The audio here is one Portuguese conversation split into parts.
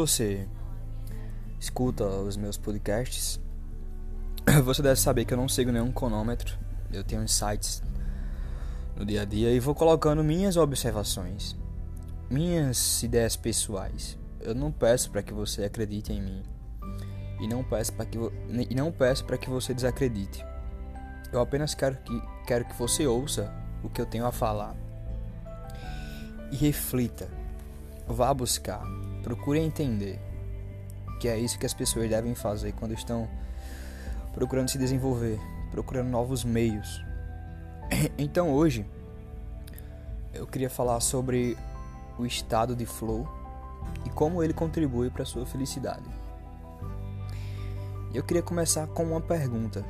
Você escuta os meus podcasts, você deve saber que eu não sigo nenhum cronômetro. Eu tenho insights no dia a dia e vou colocando minhas observações, minhas ideias pessoais. Eu não peço para que você acredite em mim e não peço para que e não peço para que você desacredite. Eu apenas quero que quero que você ouça o que eu tenho a falar e reflita. Vá buscar, procure entender que é isso que as pessoas devem fazer quando estão procurando se desenvolver, procurando novos meios. Então hoje eu queria falar sobre o estado de flow e como ele contribui para sua felicidade. Eu queria começar com uma pergunta: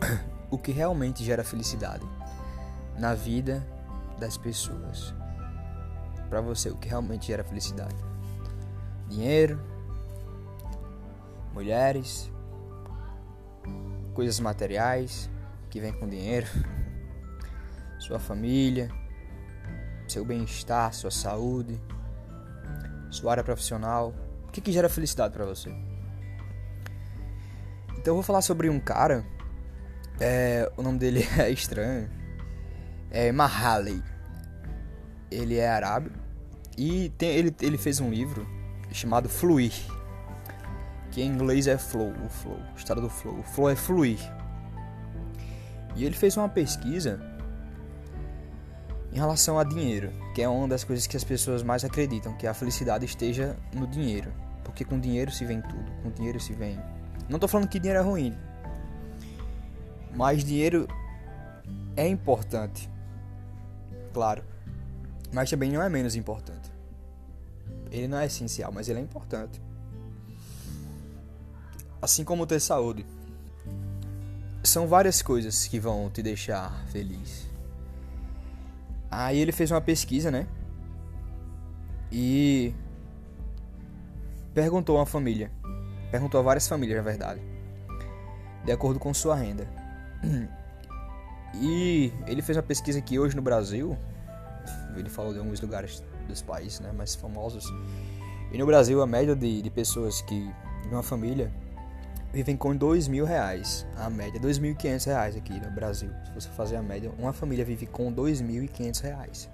O que realmente gera felicidade na vida das pessoas? Para você, o que realmente gera felicidade? Dinheiro, mulheres, coisas materiais que vêm com dinheiro, sua família, seu bem-estar, sua saúde, sua área profissional. O que, que gera felicidade para você? Então eu vou falar sobre um cara, é, o nome dele é estranho, é Mahaley. Ele é arábio e tem, ele, ele fez um livro chamado Fluir que em inglês é flow, o flow, o estado do flow. O flow é fluir. E ele fez uma pesquisa em relação a dinheiro, que é uma das coisas que as pessoas mais acreditam, que a felicidade esteja no dinheiro, porque com dinheiro se vem tudo, com dinheiro se vem. Não estou falando que dinheiro é ruim, mas dinheiro é importante, claro, mas também não é menos importante. Ele não é essencial, mas ele é importante assim como ter saúde. São várias coisas que vão te deixar feliz. Aí ele fez uma pesquisa, né? E perguntou a uma família. Perguntou a várias famílias, na verdade. De acordo com sua renda. E ele fez uma pesquisa que hoje no Brasil, ele falou de alguns lugares dos países né, mais famosos. E no Brasil a média de, de pessoas que de uma família vivem com dois mil reais, a média, dois mil e quinhentos reais aqui no Brasil. Se você fazer a média, uma família vive com dois mil e quinhentos reais.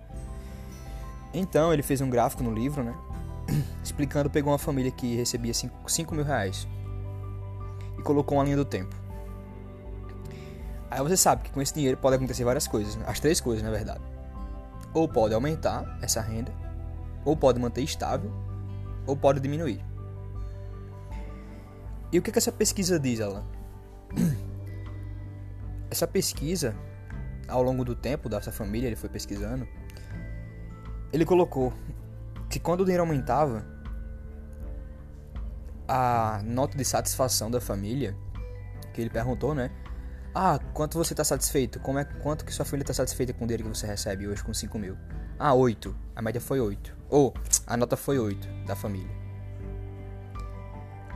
Então ele fez um gráfico no livro, né? Explicando, pegou uma família que recebia cinco mil reais e colocou uma linha do tempo. Aí você sabe que com esse dinheiro pode acontecer várias coisas, né? as três coisas na verdade. Ou pode aumentar essa renda, ou pode manter estável, ou pode diminuir. E o que, que essa pesquisa diz, Alan? Essa pesquisa, ao longo do tempo dessa família, ele foi pesquisando, ele colocou que quando o dinheiro aumentava, a nota de satisfação da família, que ele perguntou, né? Ah, quanto você está satisfeito? Como é, quanto que sua família está satisfeita com o dinheiro que você recebe hoje com 5 mil? Ah, 8. A média foi 8. Ou, a nota foi 8 da família.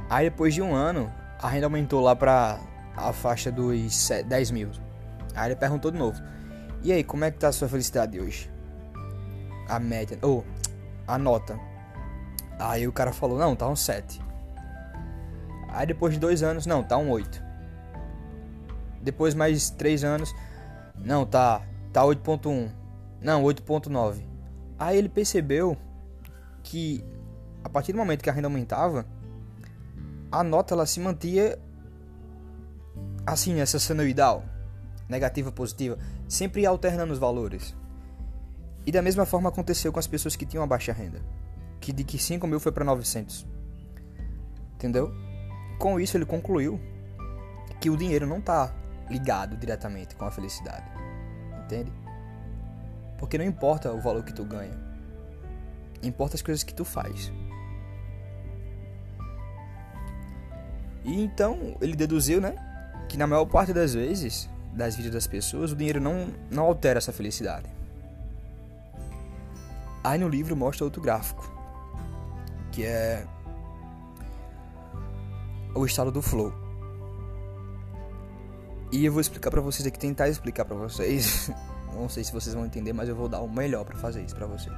Aí depois de um ano, a renda aumentou lá pra a faixa dos 10 mil. Aí ele perguntou de novo: E aí, como é que tá a sua felicidade hoje? A média, ou a nota. Aí o cara falou: Não, tá um 7. Aí depois de dois anos, não, tá um 8. Depois mais três anos, não, tá, tá 8.1. Não, 8.9. Aí ele percebeu que a partir do momento que a renda aumentava, a nota ela se mantia assim, essa senoidal, negativa, positiva, sempre alternando os valores. E da mesma forma aconteceu com as pessoas que tinham uma baixa renda, que de que 5 mil foi para 900. Entendeu? Com isso ele concluiu que o dinheiro não está ligado diretamente com a felicidade. Entende? Porque não importa o valor que tu ganha. Importa as coisas que tu faz. E então ele deduziu, né, que na maior parte das vezes das vidas das pessoas o dinheiro não, não altera essa felicidade. Aí no livro mostra outro gráfico, que é o estado do flow. E eu vou explicar para vocês aqui, tentar explicar para vocês. Não sei se vocês vão entender, mas eu vou dar o melhor para fazer isso para vocês.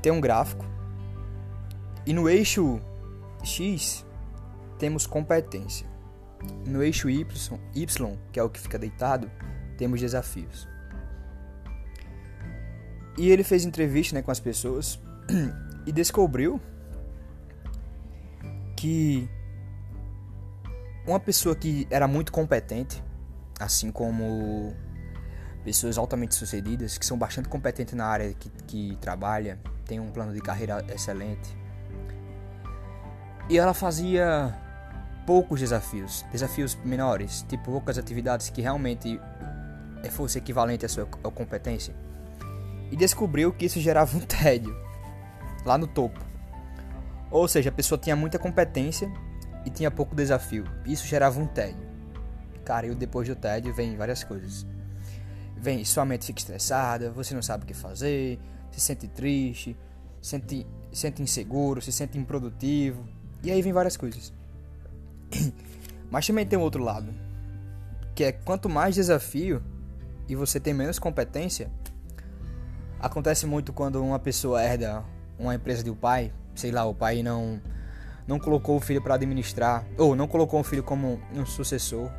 tem um gráfico e no eixo X temos competência. No eixo y, y, que é o que fica deitado, temos desafios. E ele fez entrevista né, com as pessoas e descobriu que uma pessoa que era muito competente, assim como pessoas altamente sucedidas, que são bastante competentes na área que, que trabalha, tem um plano de carreira excelente. E ela fazia poucos desafios, desafios menores, tipo poucas atividades que realmente fosse equivalente à sua competência. E descobriu que isso gerava um tédio lá no topo. Ou seja, a pessoa tinha muita competência e tinha pouco desafio. Isso gerava um tédio. Cara, e depois do tédio vem várias coisas. Vem, sua mente fica estressada, você não sabe o que fazer, se sente triste, sente, sente inseguro, se sente improdutivo. E aí vem várias coisas. Mas também tem um outro lado, que é quanto mais desafio e você tem menos competência, acontece muito quando uma pessoa herda uma empresa um pai, sei lá, o pai não não colocou o filho para administrar ou não colocou o filho como um sucessor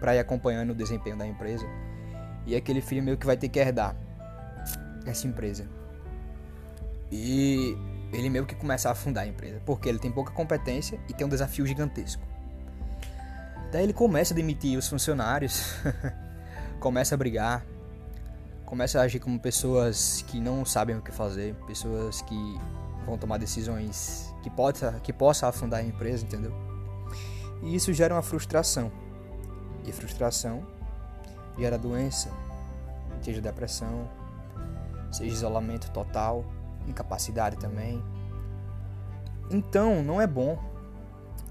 para ir acompanhando o desempenho da empresa. E aquele filho meio que vai ter que herdar essa empresa. E ele meio que começa a afundar a empresa, porque ele tem pouca competência e tem um desafio gigantesco. Daí ele começa a demitir os funcionários, começa a brigar, começa a agir como pessoas que não sabem o que fazer, pessoas que vão tomar decisões que possa que possa afundar a empresa, entendeu? E isso gera uma frustração. E frustração gera doença, seja depressão, seja isolamento total, incapacidade também. Então, não é bom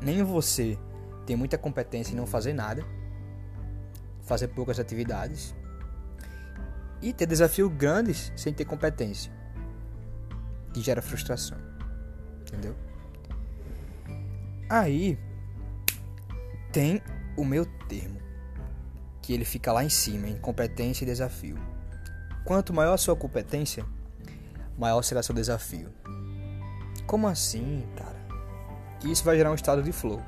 nem você ter muita competência em não fazer nada, fazer poucas atividades e ter desafios grandes sem ter competência, que gera frustração. Entendeu? Aí tem o meu termo, que ele fica lá em cima, em competência e desafio. Quanto maior a sua competência, maior será seu desafio. Como assim, cara? Isso vai gerar um estado de flow.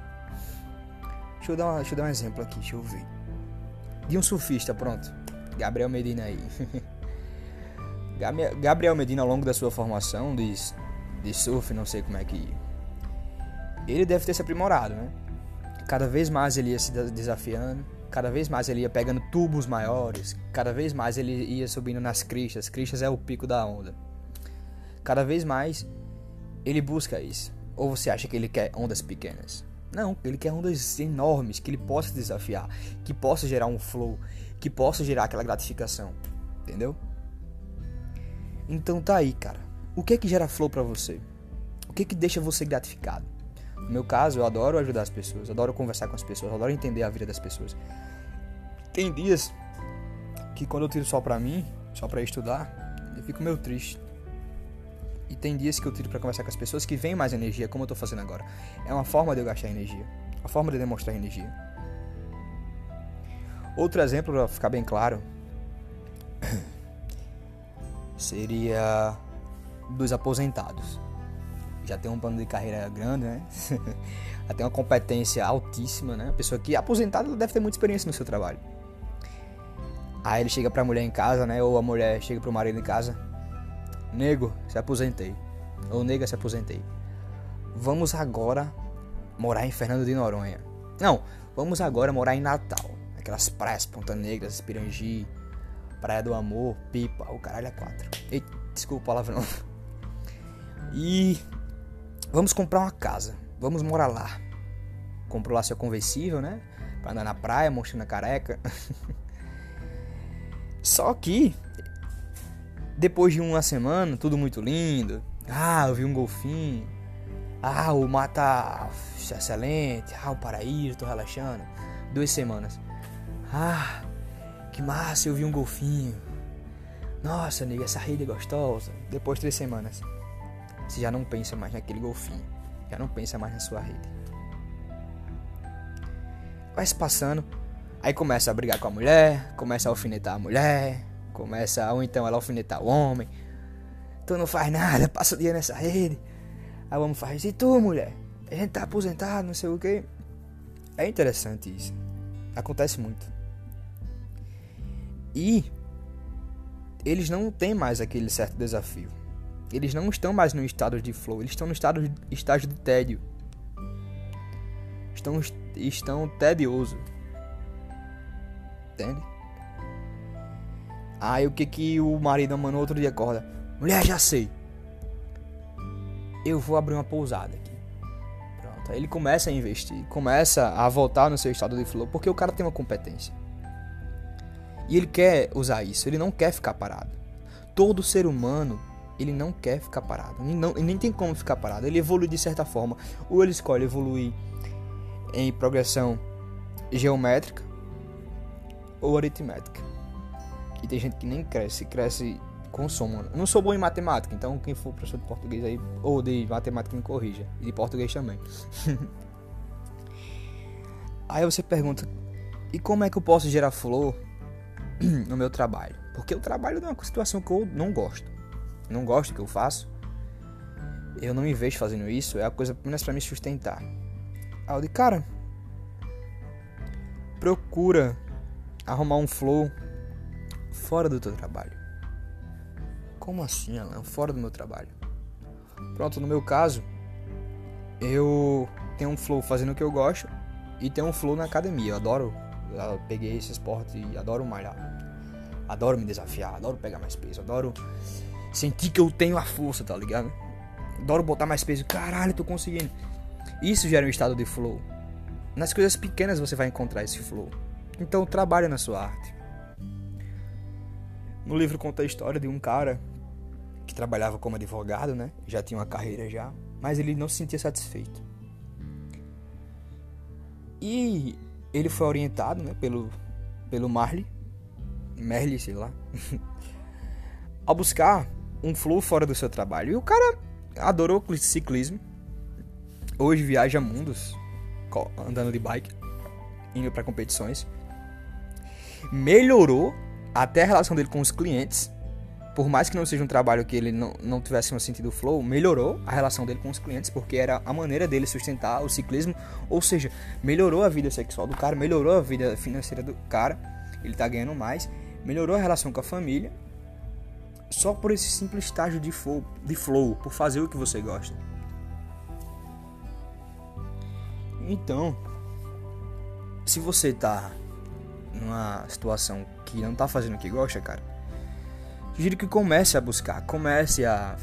Deixa eu dar, uma, deixa eu dar um exemplo aqui, deixa eu ver. De um surfista, pronto. Gabriel Medina aí. Gabriel Medina, ao longo da sua formação de, de surf, não sei como é que. Ele deve ter se aprimorado, né? Cada vez mais ele ia se desafiando, cada vez mais ele ia pegando tubos maiores, cada vez mais ele ia subindo nas cristas. Cristas é o pico da onda. Cada vez mais ele busca isso. Ou você acha que ele quer ondas pequenas? Não, ele quer ondas enormes, que ele possa desafiar, que possa gerar um flow, que possa gerar aquela gratificação. Entendeu? Então tá aí, cara. O que é que gera flow para você? O que é que deixa você gratificado? No meu caso, eu adoro ajudar as pessoas, adoro conversar com as pessoas, adoro entender a vida das pessoas. Tem dias que quando eu tiro só pra mim, só pra estudar, eu fico meio triste. E tem dias que eu tiro para conversar com as pessoas que vem mais energia, como eu tô fazendo agora. É uma forma de eu gastar energia, uma forma de demonstrar energia. Outro exemplo, para ficar bem claro, seria dos aposentados. Já tem um plano de carreira grande, né? Já tem uma competência altíssima, né? A pessoa que é aposentada deve ter muita experiência no seu trabalho. Aí ele chega pra mulher em casa, né? Ou a mulher chega pro marido em casa. Nego, se aposentei. Ou nega, se aposentei. Vamos agora morar em Fernando de Noronha. Não, vamos agora morar em Natal. Aquelas praias, Ponta Negra, Espirangi, Praia do Amor, Pipa, o caralho é quatro. Eita, desculpa a palavra não. E vamos comprar uma casa. Vamos morar lá. Comprou lá seu conversível, né? Pra andar na praia, mostrando a careca. Só que depois de uma semana, tudo muito lindo. Ah, eu vi um golfinho. Ah, o mar tá excelente. Ah, o paraíso, tô relaxando. Duas semanas. Ah, que massa, eu vi um golfinho. Nossa, nega, essa rede é gostosa. Depois de três semanas, você já não pensa mais naquele golfinho. Já não pensa mais na sua rede. Vai se passando. Aí começa a brigar com a mulher, começa a alfinetar a mulher, Começa, ou então ela alfinetar o homem. Tu não faz nada, passa o dia nessa rede. Aí o homem faz, e tu, mulher? A gente tá aposentado, não sei o que. É interessante isso. Acontece muito. E eles não têm mais aquele certo desafio. Eles não estão mais no estado de flow, eles estão no estado de, estágio de tédio. Estão, estão tedioso. Entende? Aí o que que o marido mandou outro dia acorda? Mulher, já sei. Eu vou abrir uma pousada aqui. Pronto. Aí ele começa a investir, começa a voltar no seu estado de flow, porque o cara tem uma competência. E ele quer usar isso, ele não quer ficar parado. Todo ser humano, ele não quer ficar parado. Não, nem tem como ficar parado. Ele evolui de certa forma. Ou ele escolhe evoluir em progressão geométrica ou aritmética. E tem gente que nem cresce, cresce com soma. Eu não sou bom em matemática, então quem for professor de português aí, ou de matemática me corrija. E de português também. aí você pergunta, e como é que eu posso gerar flor no meu trabalho. Porque o trabalho é uma situação que eu não gosto. Não gosto do que eu faço. Eu não me vejo fazendo isso. É a coisa apenas para me sustentar. Aí eu digo, cara, procura arrumar um flow fora do teu trabalho. Como assim, Alan? Fora do meu trabalho. Pronto, no meu caso, eu tenho um flow fazendo o que eu gosto e tenho um flow na academia. Eu adoro eu peguei esse esporte e adoro malhar. Adoro me desafiar, adoro pegar mais peso, adoro sentir que eu tenho a força, tá ligado? Adoro botar mais peso. Caralho, tô conseguindo. Isso gera um estado de flow. Nas coisas pequenas você vai encontrar esse flow. Então trabalhe na sua arte. No livro conta a história de um cara que trabalhava como advogado, né? Já tinha uma carreira já, mas ele não se sentia satisfeito. E ele foi orientado né, pelo, pelo Marley, Merle, sei lá, a buscar um flow fora do seu trabalho. E o cara adorou ciclismo. Hoje viaja mundos andando de bike, indo para competições. Melhorou até a relação dele com os clientes por mais que não seja um trabalho que ele não, não tivesse um sentido flow, melhorou a relação dele com os clientes, porque era a maneira dele sustentar o ciclismo, ou seja, melhorou a vida sexual do cara, melhorou a vida financeira do cara, ele tá ganhando mais, melhorou a relação com a família, só por esse simples estágio de flow, de flow por fazer o que você gosta. Então, se você tá numa situação que não tá fazendo o que gosta, cara, Sugiro que comece a buscar, comece a,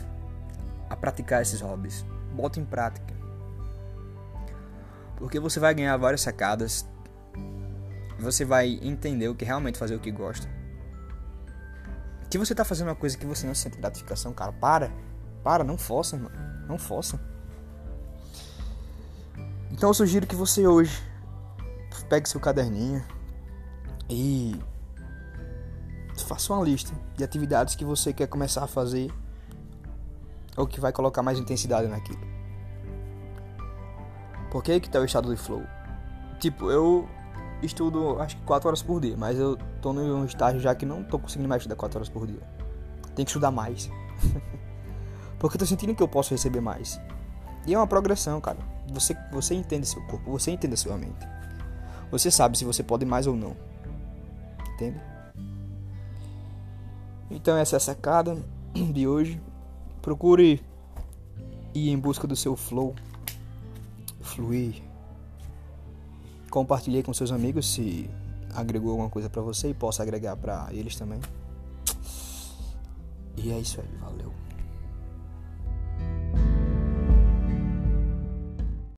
a praticar esses hobbies. Bota em prática. Porque você vai ganhar várias sacadas. Você vai entender o que realmente fazer o que gosta. Se você tá fazendo uma coisa que você não sente gratificação, cara, para. Para, não força, mano. Não força. Então eu sugiro que você hoje pegue seu caderninho e faça uma lista de atividades que você quer começar a fazer ou que vai colocar mais intensidade naquilo. Porque aí que tá o estado de flow. Tipo, eu estudo acho que 4 horas por dia, mas eu tô num estágio já que não tô conseguindo mais estudar 4 horas por dia. Tem que estudar mais. Porque eu tô sentindo que eu posso receber mais. E é uma progressão, cara. Você, você entende seu corpo, você entende a sua mente. Você sabe se você pode mais ou não. Entende? Então essa é a sacada de hoje. Procure ir em busca do seu flow, fluir. Compartilhe com seus amigos se agregou alguma coisa para você e possa agregar para eles também. E é isso aí, valeu.